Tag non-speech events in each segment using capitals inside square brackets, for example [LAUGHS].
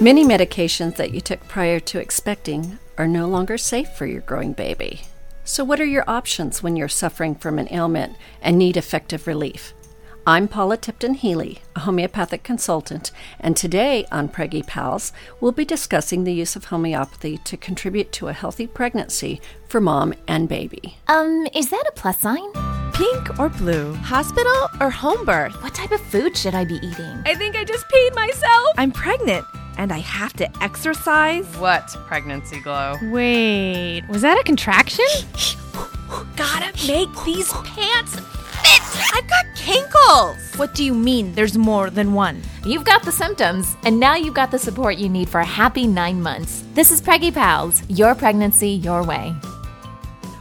Many medications that you took prior to expecting are no longer safe for your growing baby. So, what are your options when you're suffering from an ailment and need effective relief? I'm Paula Tipton Healy, a homeopathic consultant, and today on Preggy Pals, we'll be discussing the use of homeopathy to contribute to a healthy pregnancy for mom and baby. Um, is that a plus sign? Pink or blue? Hospital or home birth? What type of food should I be eating? I think I just peed myself. I'm pregnant and I have to exercise. What pregnancy glow? Wait, was that a contraction? [GASPS] Gotta make these pants fit. I've got kinkles. What do you mean there's more than one? You've got the symptoms, and now you've got the support you need for a happy nine months. This is Preggy Pals, your pregnancy, your way.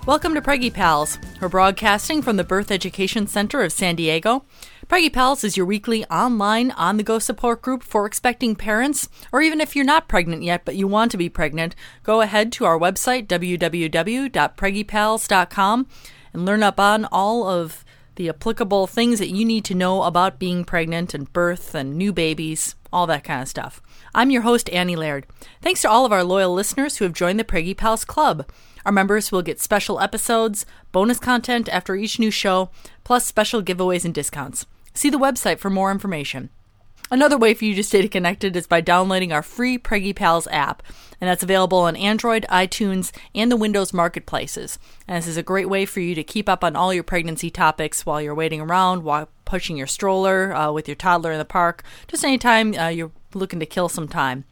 Welcome to Preggy Pals. We're broadcasting from the Birth Education Center of San Diego. Preggy Pals is your weekly online on the go support group for expecting parents, or even if you're not pregnant yet but you want to be pregnant, go ahead to our website, www.preggypals.com, and learn up on all of the applicable things that you need to know about being pregnant and birth and new babies, all that kind of stuff. I'm your host, Annie Laird. Thanks to all of our loyal listeners who have joined the Preggy Pals Club. Our members will get special episodes, bonus content after each new show, plus special giveaways and discounts. See the website for more information. Another way for you to stay connected is by downloading our free Preggy Pals app, and that's available on Android, iTunes, and the Windows marketplaces. And this is a great way for you to keep up on all your pregnancy topics while you're waiting around, while pushing your stroller uh, with your toddler in the park, just anytime uh, you're looking to kill some time.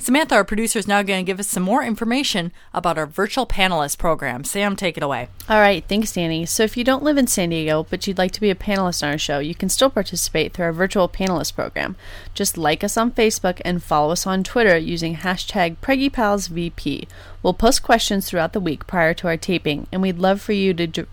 Samantha, our producer, is now going to give us some more information about our virtual panelist program. Sam, take it away. All right, thanks, Danny. So, if you don't live in San Diego but you'd like to be a panelist on our show, you can still participate through our virtual panelist program. Just like us on Facebook and follow us on Twitter using hashtag PreggyPalsVP. We'll post questions throughout the week prior to our taping, and we'd love for you to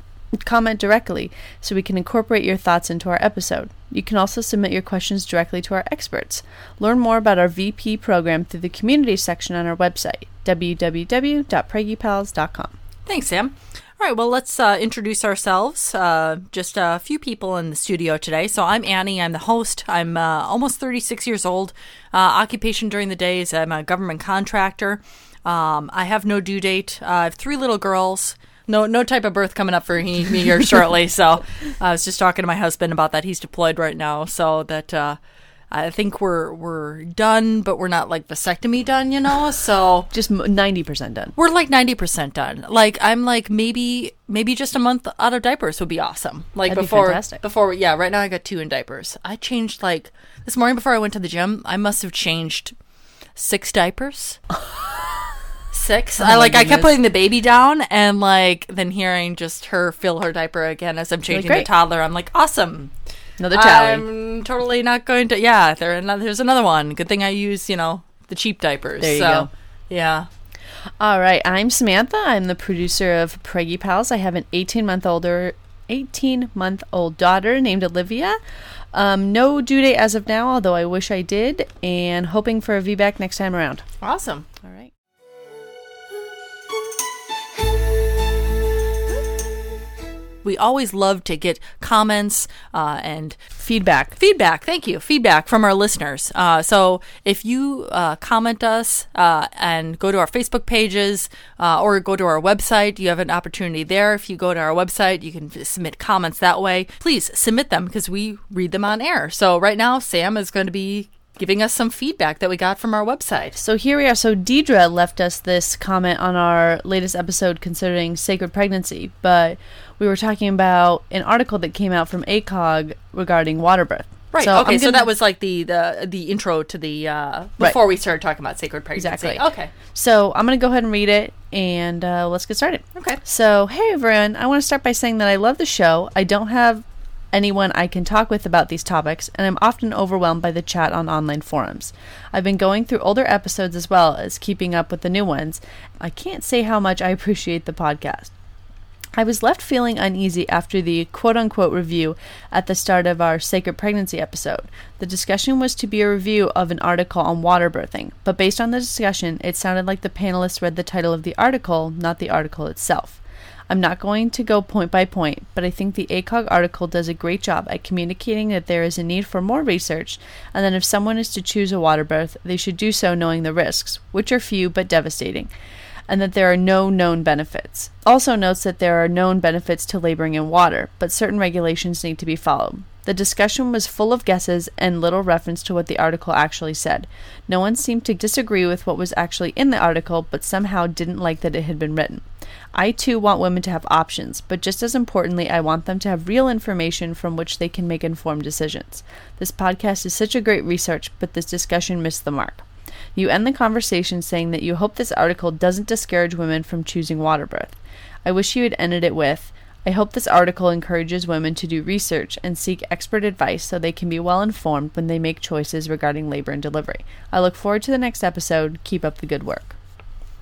comment directly so we can incorporate your thoughts into our episode. You can also submit your questions directly to our experts. Learn more about our VP program through the community section on our website, www.preggypals.com. Thanks, Sam. All right, well, let's uh, introduce ourselves. Uh, just a few people in the studio today. So, I'm Annie. I'm the host. I'm uh, almost 36 years old. Uh, occupation during the day is I'm a government contractor. Um, I have no due date. Uh, I have three little girls no no type of birth coming up for me here shortly. [LAUGHS] So I was just talking to my husband about that. He's deployed right now, so that uh, I think we're we're done, but we're not like vasectomy done, you know. So just ninety percent done. We're like ninety percent done. Like I'm like maybe maybe just a month out of diapers would be awesome. Like That'd before be before yeah. Right now I got two in diapers. I changed like this morning before I went to the gym. I must have changed six diapers. [LAUGHS] six. Oh I like I kept putting the baby down and like then hearing just her fill her diaper again as I'm changing the toddler. I'm like, awesome. Another tally. I'm totally not going to. Yeah, there. Another, there's another one. Good thing I use you know the cheap diapers. There you so, go. Yeah. All right, I'm Samantha. I'm the producer of Preggy Pals. I have an 18 month older, 18 month old daughter named Olivia. Um, no due date as of now, although I wish I did, and hoping for a VBAC next time around. Awesome. All right. We always love to get comments uh, and Feedback. feedback. Thank you. Feedback from our listeners. Uh, so if you uh, comment us uh, and go to our Facebook pages uh, or go to our website, you have an opportunity there. If you go to our website, you can submit comments that way. Please submit them because we read them on air. So right now, Sam is going to be giving us some feedback that we got from our website. So here we are. So Deidre left us this comment on our latest episode considering sacred pregnancy, but we were talking about an article that came out from ACOG regarding water birth. Right. So okay. I'm So that was like the the the intro to the uh, Right. before we started talking about sacred pregnancy. Exactly. Okay. So I'm going to go ahead and read it and uh, let's get started. Okay. So, hey everyone, I want to start by saying that I love the show. I don't have anyone I can talk with about these topics, and I'm often overwhelmed by the chat on online forums. I've been going through older episodes as well as keeping up with the new ones. I can't say how much I [LAUGHS] appreciate the podcast. I was left feeling uneasy after the quote unquote review at the start of our Sacred Pregnancy episode. The discussion was to be a review of an article on water birthing, but based on the discussion, it sounded like the panelists read the title of the article, not the article itself. I'm not going to go point by point, but I think the ACOG article does a great job at communicating that there is a need for more research, and that if someone is to choose a water birth, they should do so knowing the risks, which are few but devastating, and that there are no known benefits. Also notes that there are known benefits to laboring in water, but certain regulations need to be followed. The discussion was full of guesses and little reference to what the article actually said. No one seemed to disagree with what was actually in the article, but somehow didn't like that it had been written. I too want women to have options, but just as importantly, I want them to have real information from which they can make informed decisions. This podcast is such a great research, but this discussion missed the mark. You end the conversation saying that you hope this article doesn't discourage women from choosing water birth. I wish you had ended it with, I hope this article encourages women to do research and seek expert advice so they can be well informed when they make choices regarding labor and delivery. I look forward to the next episode. Keep up the good work.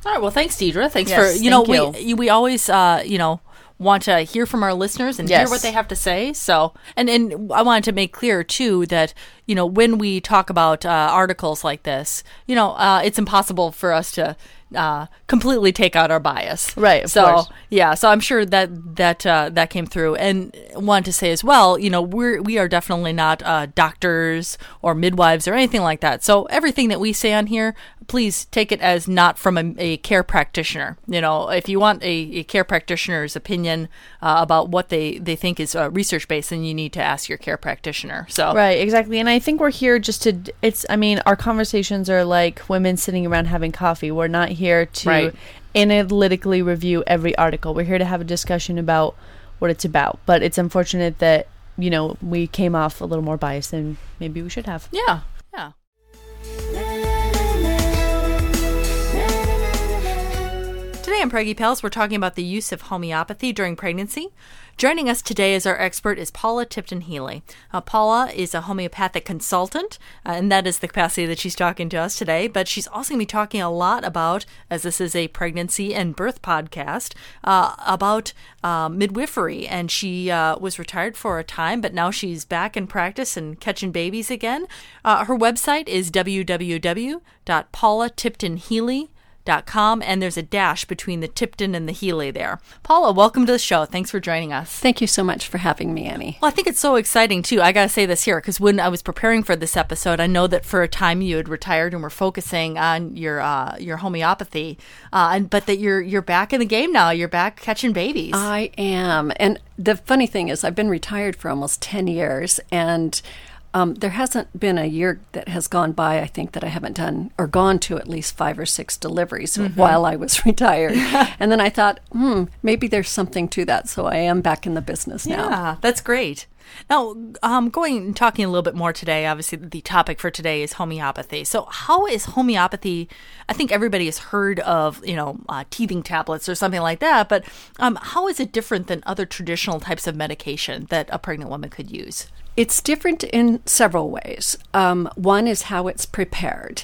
All right. Well, thanks, Deidre. Thanks Yes, for you know thank we we always uh you know want to hear from our listeners and hear what they have to say. So and and I wanted to make clear too that you know when we talk about uh, articles like this, you know, uh, it's impossible for us to. Uh, completely take out our bias, Right, of so course. yeah, so I'm sure that that uh, that came through, and want to say as well, you know, we're we are definitely not uh, doctors or midwives or anything like that. So everything that we say on here, please take it as not from a, a care practitioner. You know, if you want a, a care practitioner's opinion uh, about what they they think is uh, research based, then you need to ask your care practitioner. So Right, exactly. And I think we're here just to it's I mean, our conversations are like women sitting around having coffee. We're not here to Right. analytically review every article. We're here to have a discussion about what it's about. But it's unfortunate that, you know, we came off a little more biased than maybe we should have. yeah, Today on Preggy Pals, we're talking about the use of homeopathy during pregnancy. Joining us today as our expert is Paula Tipton Healy. Uh, Paula is a homeopathic consultant, uh, and that is the capacity that she's talking to us today. But she's also going to be talking a lot about, as this is a pregnancy and birth podcast, uh, about uh, midwifery. And she uh, was retired for a time, but now she's back in practice and catching babies again. Uh, her website is www.paulatiptonhealy.com dot com and there's a dash between the Tipton and the Healy there. Paula, welcome to the show. Thanks for joining us. Thank you so much for having me, Annie. Well, I think it's so exciting too. I got to say this here because when I was preparing for this episode, I know that for a time you had retired and were focusing on your uh, your homeopathy, uh, and but that you're you're back in the game now. You're back catching babies. I am. And the funny thing is, I've been retired for almost 10 years, and um, there hasn't been a year that has gone by, I think, that I haven't done or gone to at least five or six deliveries while I was [LAUGHS] retired. [LAUGHS] and then I thought, hmm, maybe there's something to that. So I am back in the business now. Yeah, that's great. Now, um, going and talking a little bit more today, obviously the topic for today is homeopathy. So, how is homeopathy? I think everybody has heard of, you know, uh, teething tablets or something like that, but um, how is it different than other traditional types of medication that a pregnant woman could use? It's different in several ways. Um, one is how it's prepared.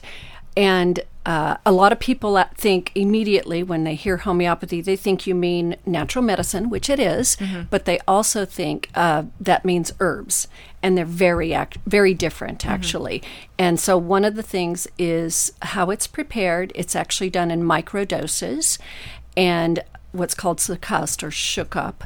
And uh, a lot of people think immediately when they hear homeopathy, they think you mean natural medicine, which it is, but they also think uh, that means herbs, and they're very act- very different actually. And so one of the things is how it's prepared. It's actually done in micro doses, and what's called succussed or shook up.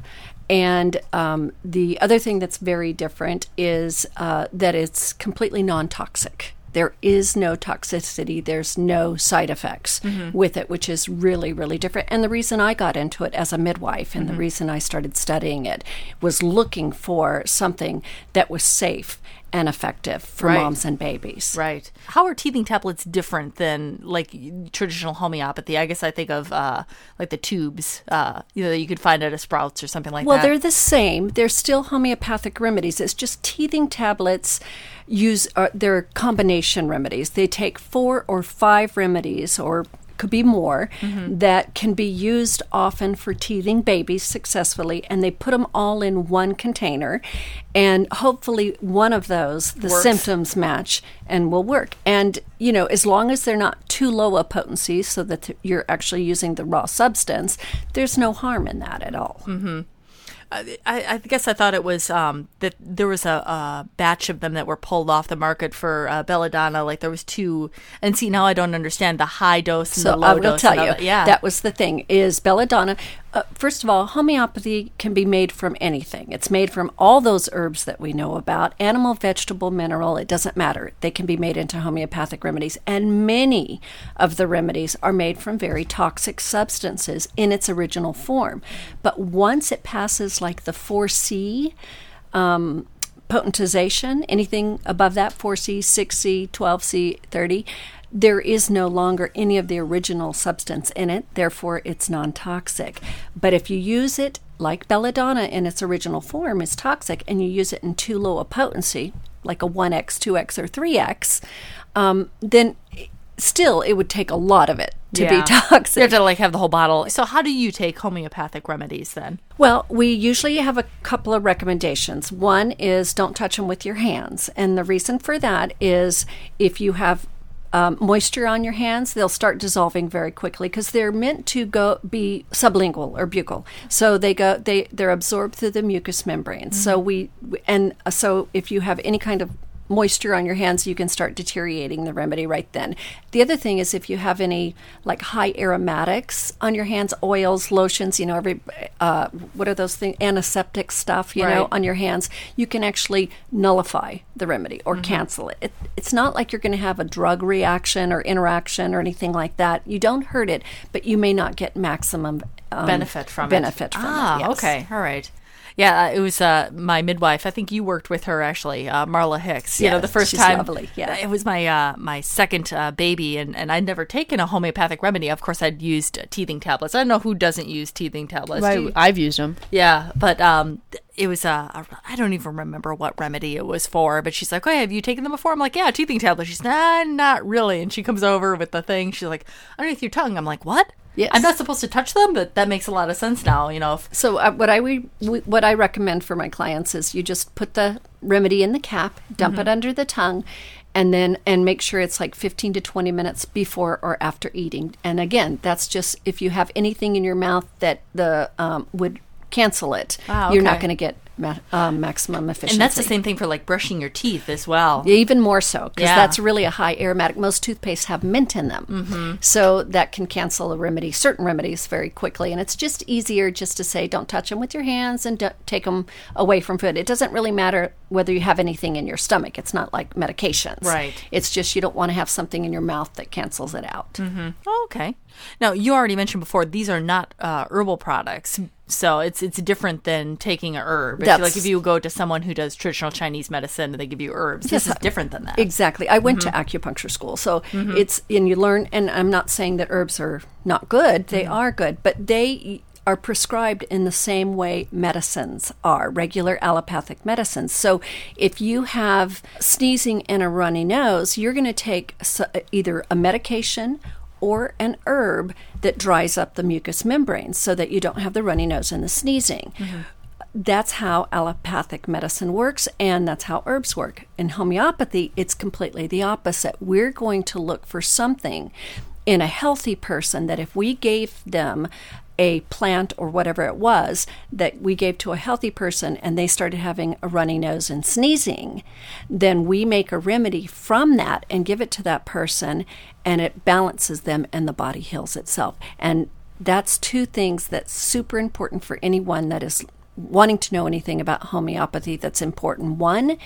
And um, the other thing that's very different is uh, that it's completely non toxic. There is no toxicity, there's no side effects with it, which is really, really different. And the reason I got into it as a midwife and the reason I started studying it was looking for something that was safe and effective for Right. moms and babies. Right. How are teething tablets different than like traditional homeopathy? I guess I think of uh, like the tubes, uh, you know, that you could find at a Sprouts or something like Well, that. Well, they're the same. They're still homeopathic remedies. It's just teething tablets use uh, they're combination remedies. They take four or five remedies or could be more, mm-hmm. that can be used often for teething babies successfully. And they put them all in one container. And hopefully, one of those, the Works. symptoms match and will work. And, you know, as long as they're not too low a potency so that th- you're actually using the raw substance, there's no harm in that at all. Mm-hmm. I, I guess I thought it was um, that there was a, a batch of them that were pulled off the market for uh, belladonna. Like there was two, and see now I don't understand the high dose and So the low I will dose. tell you, that. yeah, that was the thing. Is belladonna? Uh, first of all, homeopathy can be made from anything. It's made from all those herbs that we know about, animal, vegetable, mineral. It doesn't matter. They can be made into homeopathic remedies, and many of the remedies are made from very toxic substances in its original form. But once it passes like the four C. Um, potentization, anything above that, 4C, 6C, 12C, 30, there is no longer any of the original substance in it, therefore it's non toxic. But if you use it like belladonna in its original form is toxic and you use it in too low a potency, like a 1x, 2x, or 3x, um, then still it would take a lot of it to Yeah. be toxic. You have to like have the whole bottle. So how do you take homeopathic remedies then? Well, we usually have a couple of recommendations. One is don't touch them with your hands. And the reason for that is if you have um, moisture on your hands, they'll start dissolving very quickly because they're meant to go be sublingual or buccal. So they go they they're absorbed through the mucous membranes. So we and uh, so if you have any kind of moisture on your hands, you can start deteriorating the remedy right then. The other thing is if you have any like high aromatics on your hands, oils, lotions, you know, every uh, what are those things, antiseptic stuff, you know, on your hands, you can actually nullify the remedy or cancel it. it. It's not like you're going to have a drug reaction or interaction or anything like that. You don't hurt it, but you may not get maximum um, benefit from benefit it. from ah, it. yes. okay, all right. Yeah, uh, it was uh, my midwife. I think you worked with her actually, uh, Marla Hicks. You know, Yeah, the first time. lovely, yeah. it was my uh, my second uh, baby, and, and I'd never taken a homeopathic remedy. Of course, I'd used uh, teething tablets. I don't know who doesn't use teething tablets. Do I, I've used them. yeah, but um, it was uh, a I don't even remember what remedy it was for. But she's like, "Oh, have you taken them before?" I'm like, "Yeah, teething tablets." She's nah, not really. And she comes over with the thing. She's like, "Underneath your tongue." I'm like, "What?" Yes. I'm not supposed to touch them, but that makes a lot of sense now. You know, if, So uh, what I we, we, what I recommend for my clients is you just put the remedy in the cap, dump it under the tongue, and then and make sure it's like 15 to 20 minutes before or after eating. And again, that's just if you have anything in your mouth that the um, would cancel it, Ah, you're not going to get ma- um, maximum efficiency. and that's the same thing for like brushing your teeth as well. Even more so, because Yeah. that's really a high aromatic. Most toothpastes have mint in them, Mm-hmm. so that can cancel a remedy, certain remedies, very quickly. And it's just easier just to say, don't touch them with your hands and take them away from food. It doesn't really matter whether you have anything in your stomach. It's not like medications, Right. It's just you don't want to have something in your mouth that cancels it out. Oh, okay. Now you already mentioned before these are not uh, herbal products, so it's it's different than taking a herb. If, like if you go to someone who does traditional Chinese medicine and they give you herbs, this is different than that. Exactly. I went Mm-hmm. to acupuncture school. So it's, and you learn, and I'm not saying that herbs are not good, they Mm-hmm. are good, but they are prescribed in the same way medicines are, regular allopathic medicines. So if you have sneezing and a runny nose, you're going to take either a medication or an herb that dries up the mucous membranes so that you don't have the runny nose and the sneezing mm-hmm. that's how allopathic medicine works and that's how herbs work. In homeopathy, it's completely the opposite. We're going to look for something in a healthy person that if we gave them a plant or whatever it was that we gave to a healthy person and they started having a runny nose and sneezing, then we make a remedy from that and give it to that person and it balances them and the body heals itself. And that's two things that's super important for anyone that is wanting to know anything about homeopathy that's important. One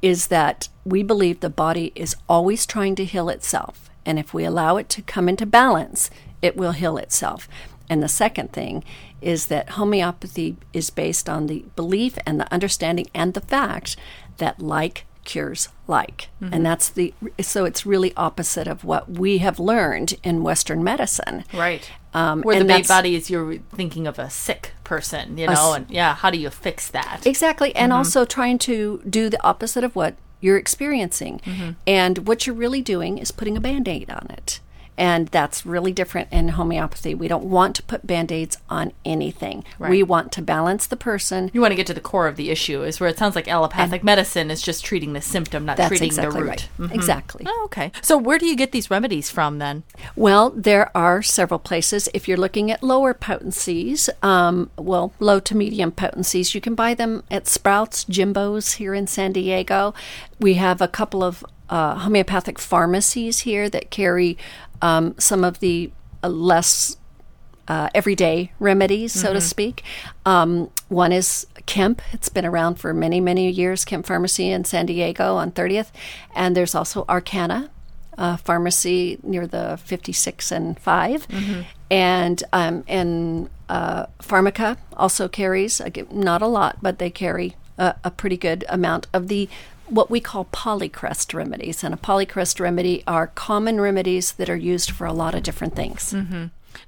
is that we believe the body is always trying to heal itself. And if we allow it to come into balance, it will heal itself. And the second thing is that homeopathy is based on the belief and the understanding and the fact that like cures like. And mm-hmm. that's the so it's really opposite of what we have learned in Western medicine. Right. Um, Where the main body is you're thinking of a sick person, you know, and yeah, how do you fix that? Exactly. And mm-hmm. also trying to do the opposite of what you're experiencing. Mm-hmm. And what you're really doing is putting a band aid on it. And that's really different in homeopathy. We don't want to put band aids on anything. We want to balance the person. You want to get to the core of the issue, is where it sounds like allopathic medicine is just treating the symptom, not treating exactly the root. right. Mhm. Exactly. Oh, okay. So where do you get these remedies from then? Well, there are several places. If you're looking at lower potencies, um, well, low to medium potencies, you can buy them at Sprouts, Jimbo's here in San Diego. We have a couple of uh, homeopathic pharmacies here that carry um, some of the uh, less uh, everyday remedies, so to speak. Um, one is Kemp. It's been around for many, many years, Kemp Pharmacy in San Diego on 30th. And there's also Arcana uh, Pharmacy near the 56 and 5. And, um, and uh, Pharmaca also carries, not a lot, but they carry a, a pretty good amount of the what we call polycrest remedies. And a polycrest remedy are common remedies that are used for a lot of different things.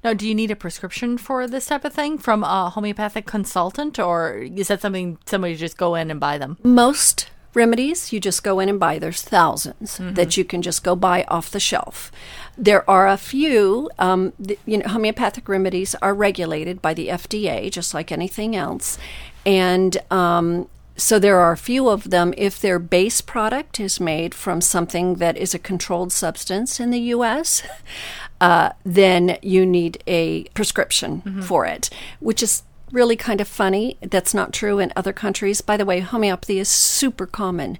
Now, do you need a prescription for this type of thing from a homeopathic consultant, or is that something somebody just go in and buy them? most remedies you just go in and buy there's 1000s that you can just go buy off the shelf there are a few um, th- you know homeopathic remedies are regulated by the fda just like anything else and um, so there are a few of them if their base product is made from something that is a controlled substance in the us [LAUGHS] uh, then you need a prescription for it which is really kind of funny. That's not true in other countries. By the way, homeopathy is super common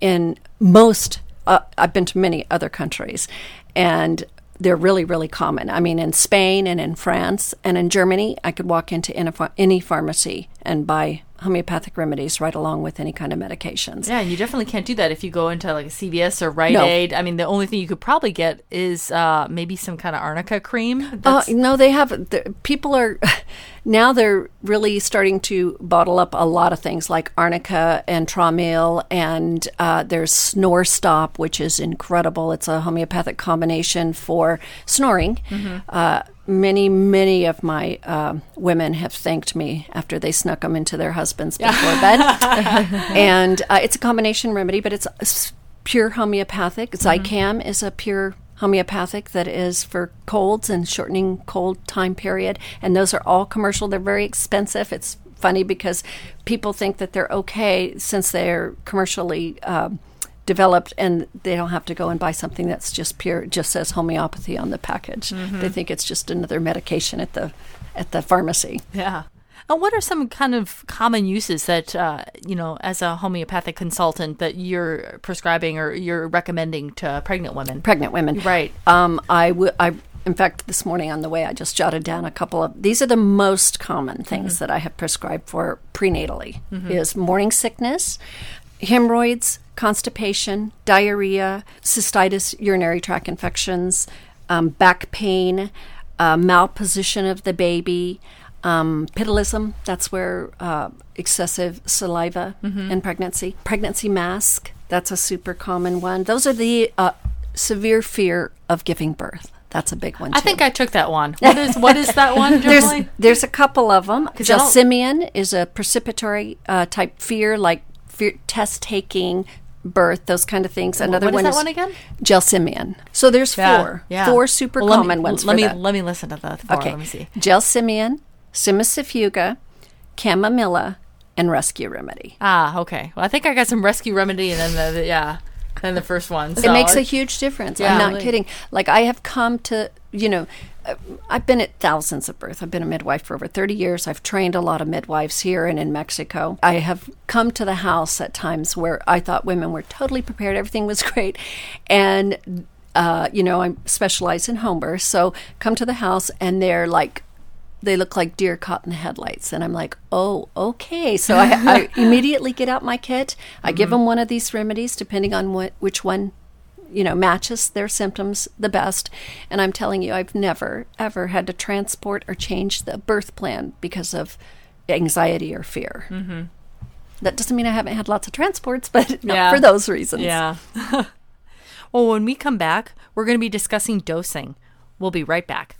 in most, uh, I've been to many other countries, and they're really, really common. I mean, in Spain and in France and in Germany, I could walk into any pharmacy and buy homeopathic remedies right along with any kind of medications. Yeah, and you definitely can't do that if you go into like a CVS or Rite No. Aid. I mean, the only thing you could probably get is uh, maybe some kind of arnica cream. Uh, no, they have. The, people are [LAUGHS] now they're really starting to bottle up a lot of things like arnica and Traumeel, and uh, there's Snore Stop, which is incredible. It's a homeopathic combination for snoring. Uh, many, many of my uh, women have thanked me after they snuck them into their husbands [LAUGHS] before bed, and uh, it's a combination remedy, but it's pure homeopathic. Zicam is a pure homeopathic that is for colds and shortening cold time period, and those are all commercial. They're very expensive. It's funny because people think that they're okay since they're commercially um, developed and they don't have to go and buy something that's just pure just says homeopathy on the package they think it's just another medication at the at the pharmacy yeah. And what are some kind of common uses that, uh, you know, as a homeopathic consultant, that you're prescribing or you're recommending to pregnant women? pregnant women. Right. Um, I would. I in fact, this morning on the way, I just jotted down a couple of. These are the most common things that I have prescribed for prenatally: is morning sickness, hemorrhoids, constipation, diarrhea, cystitis, urinary tract infections, um, back pain, uh, malposition of the baby. Um, pitulism, that's where uh, excessive saliva in pregnancy. Pregnancy mask, that's a super common one. Those are the uh, severe fear of giving birth. That's a big one. I think I took that one. What is what is that one, [LAUGHS] there's there's a couple of them. Don't- is a precipitory uh, type fear, like fear, test taking, birth, those kind of things. Another what is one that is one again? Gelsemium. So there's Yeah, four, yeah. four super Well, let me- common ones. Let me that. let me listen to the four. Okay. Let me see. Gelsemium, Cimicifuga, Chamomilla, and Rescue Remedy. Ah, okay. Well, I think I got some rescue remedy, and then the, the yeah, then the first one. it makes a huge difference. Yeah. I'm not Really. kidding. Like I have come to, you know, uh, I've been at thousands of births. I've been a midwife for over 30 years. I've trained a lot of midwives here and in Mexico. I have come to the house at times where I thought women were totally prepared. Everything was [LAUGHS] great. And, uh, you know, I specialize in home births. So come to the house and they're like, they look like deer caught in the headlights. And I'm like, oh, okay. So I, I [LAUGHS] immediately get out my kit. I give them one of these remedies, depending on what which one, you know, matches their symptoms the best. And I'm telling you, I've never, ever had to transport or change the birth plan because of anxiety or fear. Mm-hmm. That doesn't mean I haven't had lots of transports, but [LAUGHS] not Yeah. for those reasons. Yeah. [LAUGHS] well, when we come back, we're going to be discussing dosing. We'll be right back.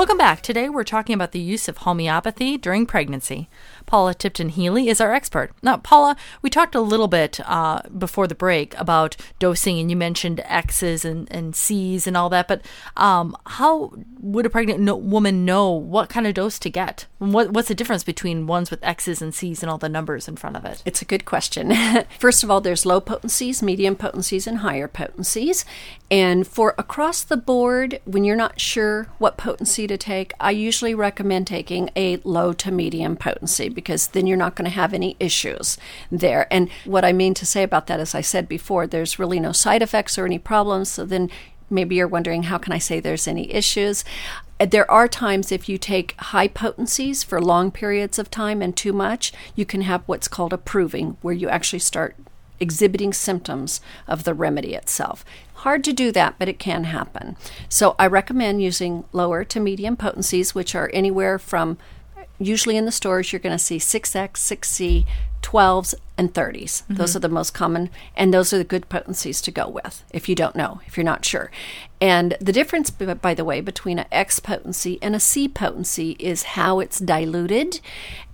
Welcome back. Today we're talking about the use of homeopathy during pregnancy. Paula Tipton Healy is our expert. Now, Paula, we talked a little bit uh, before the break about dosing, and you mentioned X's and, and C's and all that, but um, how would a pregnant no- woman know what kind of dose to get? What, what's the difference between ones with X's and C's and all the numbers in front of it? It's a good question. [LAUGHS] First of all, there's low potencies, medium potencies, and higher potencies. And for across the board, when you're not sure what potency to take, I usually recommend taking a low to medium potency because then you're not going to have any issues there. And what I mean to say about that, as I said before, there's really no side effects or any problems. So then maybe you're wondering how can I say there's any issues? Uh, there are times if you take high potencies for long periods of time and too much, you can have what's called a proving, where you actually start exhibiting symptoms of the remedy itself. Hard to do that, but it can happen. So I recommend using lower to medium potencies, which are anywhere from usually in the stores, you're going to see 6X, 6C, 12s, and 30s. Mm-hmm. Those are the most common, and those are the good potencies to go with if you don't know, if you're not sure. And the difference, by the way, between an X potency and a C potency is how it's diluted.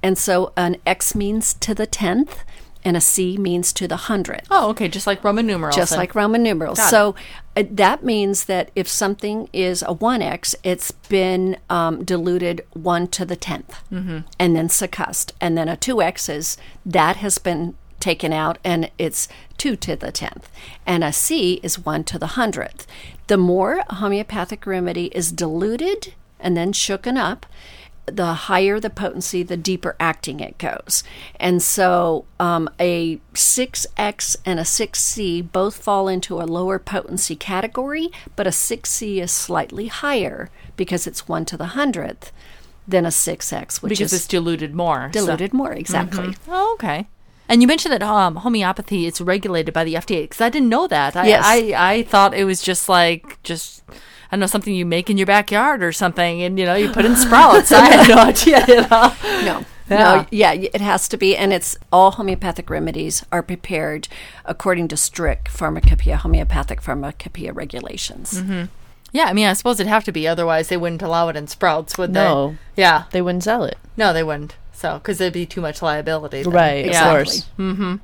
And so an X means to the 10th, and a C means to the 100th Oh, okay, just like Roman numerals. just then. like Roman numerals. Got. So uh, that means that if something is a 1x, it's been um, diluted 1 to the 10th Mm-hmm. and then succussed. And then a 2x is that has been taken out and it's 2 to the 10th. And a C is 1 to the 100th. The more a homeopathic remedy is diluted and then shooken up, the higher the potency, the deeper acting it goes. And so um, a 6X and a 6C both fall into a lower potency category, but a 6C is slightly higher because it's 1 to the 100th than a 6X, which because is it's diluted more. so- diluted more. Exactly. Oh, okay. And you mentioned that um, homeopathy is regulated by the FDA because I didn't know that. I, Yes. I I thought it was just like just I don't know something you make in your backyard or something, and you know you put in [LAUGHS] sprouts. I had no idea. You know? No. Yeah. No, yeah, it has to be, and it's all homeopathic remedies are prepared according to strict pharmacopoeia, homeopathic pharmacopoeia regulations. Mm-hmm. Yeah, I mean I suppose it'd have to be, otherwise they wouldn't allow it in sprouts, would No. they? Yeah, They wouldn't sell it. no, they wouldn't. So because there'd be too much liability. then. Right, Yeah. of course. Mm-hmm.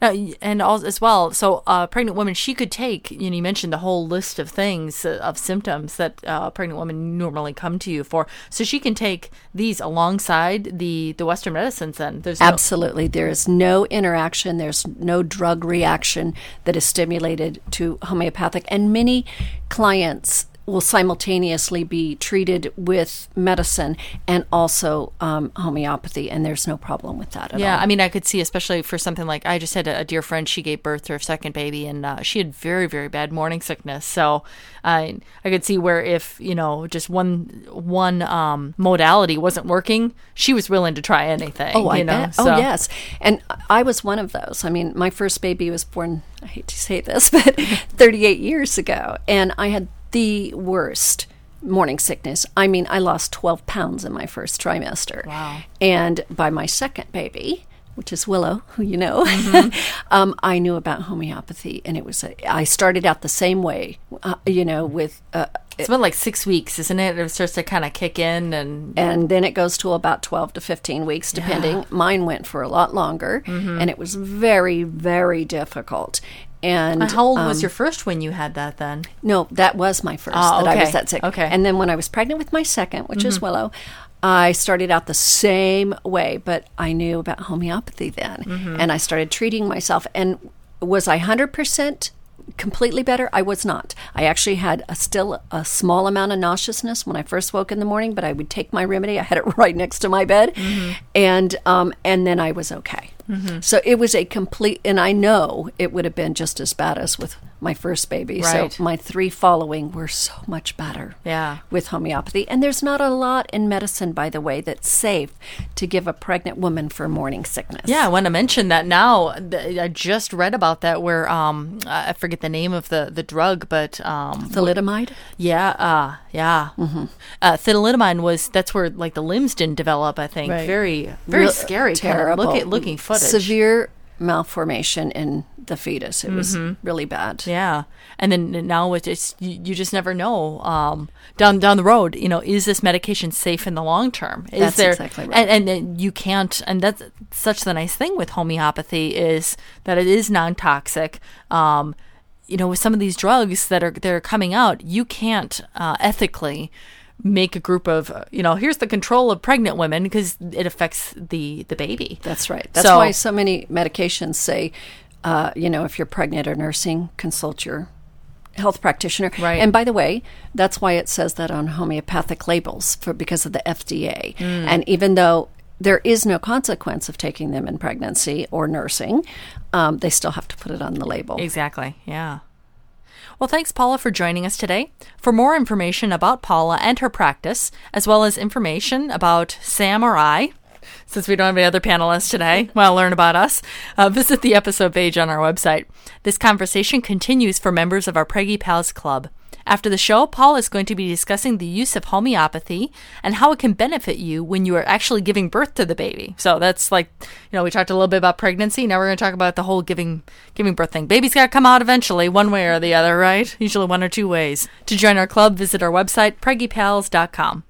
Now, and all, as well, so a pregnant woman, she could take, you know, you mentioned the whole list of things, uh, of symptoms that uh, pregnant woman normally come to you for. So she can take these alongside the, the Western medicines then. There's Absolutely. There is no interaction, there's no drug reaction that is stimulated to homeopathic. And many clients will simultaneously be treated with medicine and also um, homeopathy, and there's no problem with that at Yeah, all. I mean, I could see, especially for something like I just had a, a dear friend. She gave birth to her second baby, and uh, she had very, very bad morning sickness. So I, I could see where if you know just one one um, modality wasn't working, she was willing to try anything. Oh, I know? bet. So- Oh, yes. And I was one of those. I mean, my first baby was born, I hate to say this, [LAUGHS] but 38 years ago. And I had the worst morning sickness. I mean, I lost 12 pounds in my first trimester. Wow. And by my second baby, which is Willow, who you know, Mm-hmm. [LAUGHS] um, I knew about homeopathy. And it was, a, I started out the same way, uh, you know, with. Uh, It's been like six weeks, isn't it? It starts to kind of kick in, and and then it goes to about 12 to 15 weeks depending mine went for a lot longer Mm-hmm. and it was very very difficult and how old was um, your first when you had that? Then no that was my first Ah, that i was that sick Okay. Mm-hmm. and then when i was pregnant with my second which is willow i started out the same way but i knew about homeopathy then Mm-hmm. and i started treating myself and was i 100% completely better i was not i actually had a, still a small amount of nauseousness when i first woke in the morning but i would take my remedy i had it [LAUGHS] right next to my bed Mm-hmm. and um, and then i was okay so it was a complete and i know it would have been just as bad as with my first baby Right. so my three following were so much better Yeah. with homeopathy and there's not a lot in medicine by the way that's safe to give a pregnant woman for morning sickness Yeah, I want to mention that now. I just read about that where um I forget the name of the the drug, but um thalidomide yeah uh yeah Mm-hmm. uh, thalidomide was that's where like the limbs didn't develop. I think Right. very very Real- scary. kind of terrible Look at looking footage. severe malformation in the fetus. It was really bad. Yeah, and then now it's you, you just never know um, down down the road. You know, is this medication safe in the long term? Is That's there, exactly right. And, and then you can't. And that's such the nice thing with homeopathy is that it is non toxic. Um, you know, with some of these drugs that are that are coming out, you can't uh, ethically make a group of uh, you know here's the control of pregnant women because it affects the the baby That's right. That's So- why so many medications say, uh, you know, if you're pregnant or nursing, consult your health practitioner. Right. And by the way, that's why it says that on homeopathic labels for because of the FDA. Mm. And even though there is no consequence of taking them in pregnancy or nursing, um, they still have to put it on the label. Exactly. Yeah. Well, thanks, Paula, for joining us today. For more information about Paula and her practice, as well as information about Sam or I, since we don't have any other panelists today, [LAUGHS] want to learn about us, uh, visit the episode page on our website. This conversation continues for members of our Preggy Pals Club. After the show, Paul is going to be discussing the use of homeopathy and how it can benefit you when you are actually giving birth to the baby. So that's like, you know, we talked a little bit about pregnancy. Now we're going to talk about the whole giving giving birth thing. Baby's got to come out eventually, one way or the other, right? Usually one or two ways. To join our club, visit our website, preggypals.com.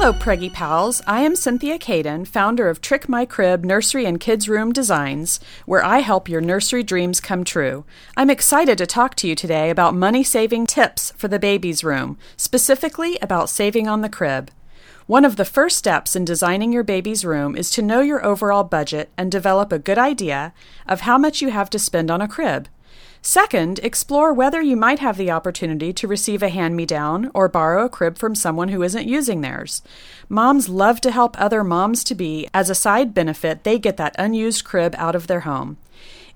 Hello, Preggy Pals. I am Cynthia Caden, founder of Trick My Crib Nursery and Kids Room Designs, where I help your nursery dreams come true. I'm excited to talk to you today about money saving tips for the baby's room, specifically about saving on the crib. One of the first steps in designing your baby's room is to know your overall budget and develop a good idea of how much you have to spend on a crib. Second, explore whether you might have the opportunity to receive a hand me down or borrow a crib from someone who isn't using theirs. Moms love to help other moms to be. As a side benefit, they get that unused crib out of their home.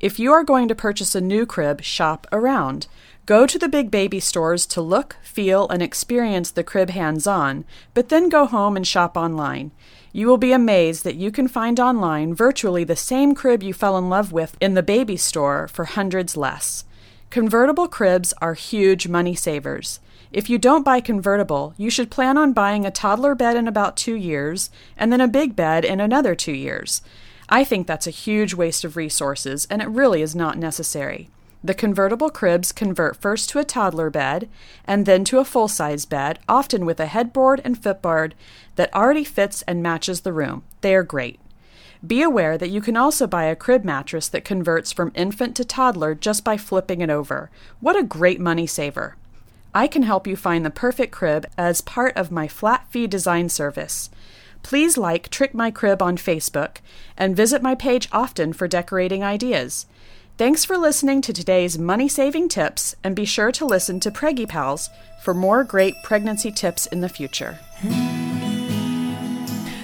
If you are going to purchase a new crib, shop around. Go to the big baby stores to look, feel, and experience the crib hands on, but then go home and shop online. You will be amazed that you can find online virtually the same crib you fell in love with in the baby store for hundreds less. Convertible cribs are huge money savers. If you don't buy convertible, you should plan on buying a toddler bed in about two years and then a big bed in another two years. I think that's a huge waste of resources, and it really is not necessary. The convertible cribs convert first to a toddler bed and then to a full size bed, often with a headboard and footboard that already fits and matches the room. They are great. Be aware that you can also buy a crib mattress that converts from infant to toddler just by flipping it over. What a great money saver! I can help you find the perfect crib as part of my flat fee design service. Please like Trick My Crib on Facebook and visit my page often for decorating ideas. Thanks for listening to today's money saving tips, and be sure to listen to Preggy Pals for more great pregnancy tips in the future.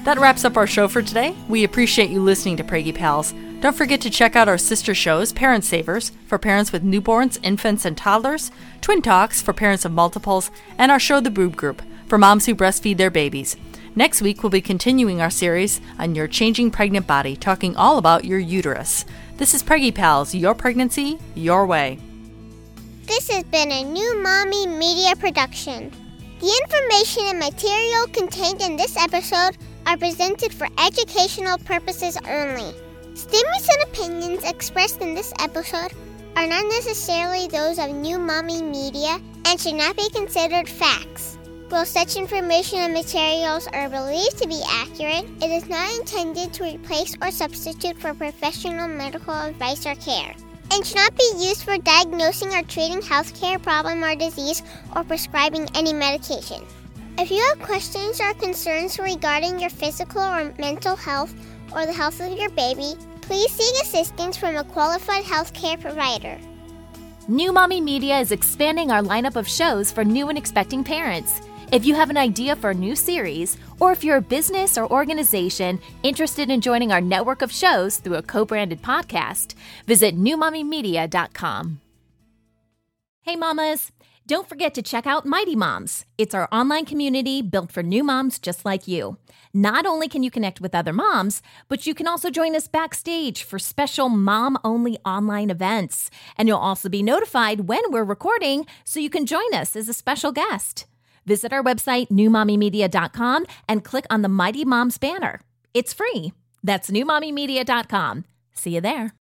That wraps up our show for today. We appreciate you listening to Preggy Pals. Don't forget to check out our sister shows, Parent Savers, for parents with newborns, infants, and toddlers, Twin Talks, for parents of multiples, and our show, The Boob Group, for moms who breastfeed their babies. Next week, we'll be continuing our series on your changing pregnant body, talking all about your uterus. This is Preggy Pals, your pregnancy, your way. This has been a new Mommy Media production. The information and material contained in this episode are presented for educational purposes only. Statements and opinions expressed in this episode are not necessarily those of New Mommy Media and should not be considered facts. While such information and materials are believed to be accurate, it is not intended to replace or substitute for professional medical advice or care and should not be used for diagnosing or treating health care problem or disease or prescribing any medication. If you have questions or concerns regarding your physical or mental health or the health of your baby, please seek assistance from a qualified healthcare provider. New Mommy Media is expanding our lineup of shows for new and expecting parents. If you have an idea for a new series, or if you're a business or organization interested in joining our network of shows through a co branded podcast, visit newmommymedia.com. Hey, mamas! Don't forget to check out Mighty Moms. It's our online community built for new moms just like you. Not only can you connect with other moms, but you can also join us backstage for special mom only online events. And you'll also be notified when we're recording so you can join us as a special guest. Visit our website, newmommymedia.com, and click on the Mighty Moms banner. It's free. That's newmommymedia.com. See you there.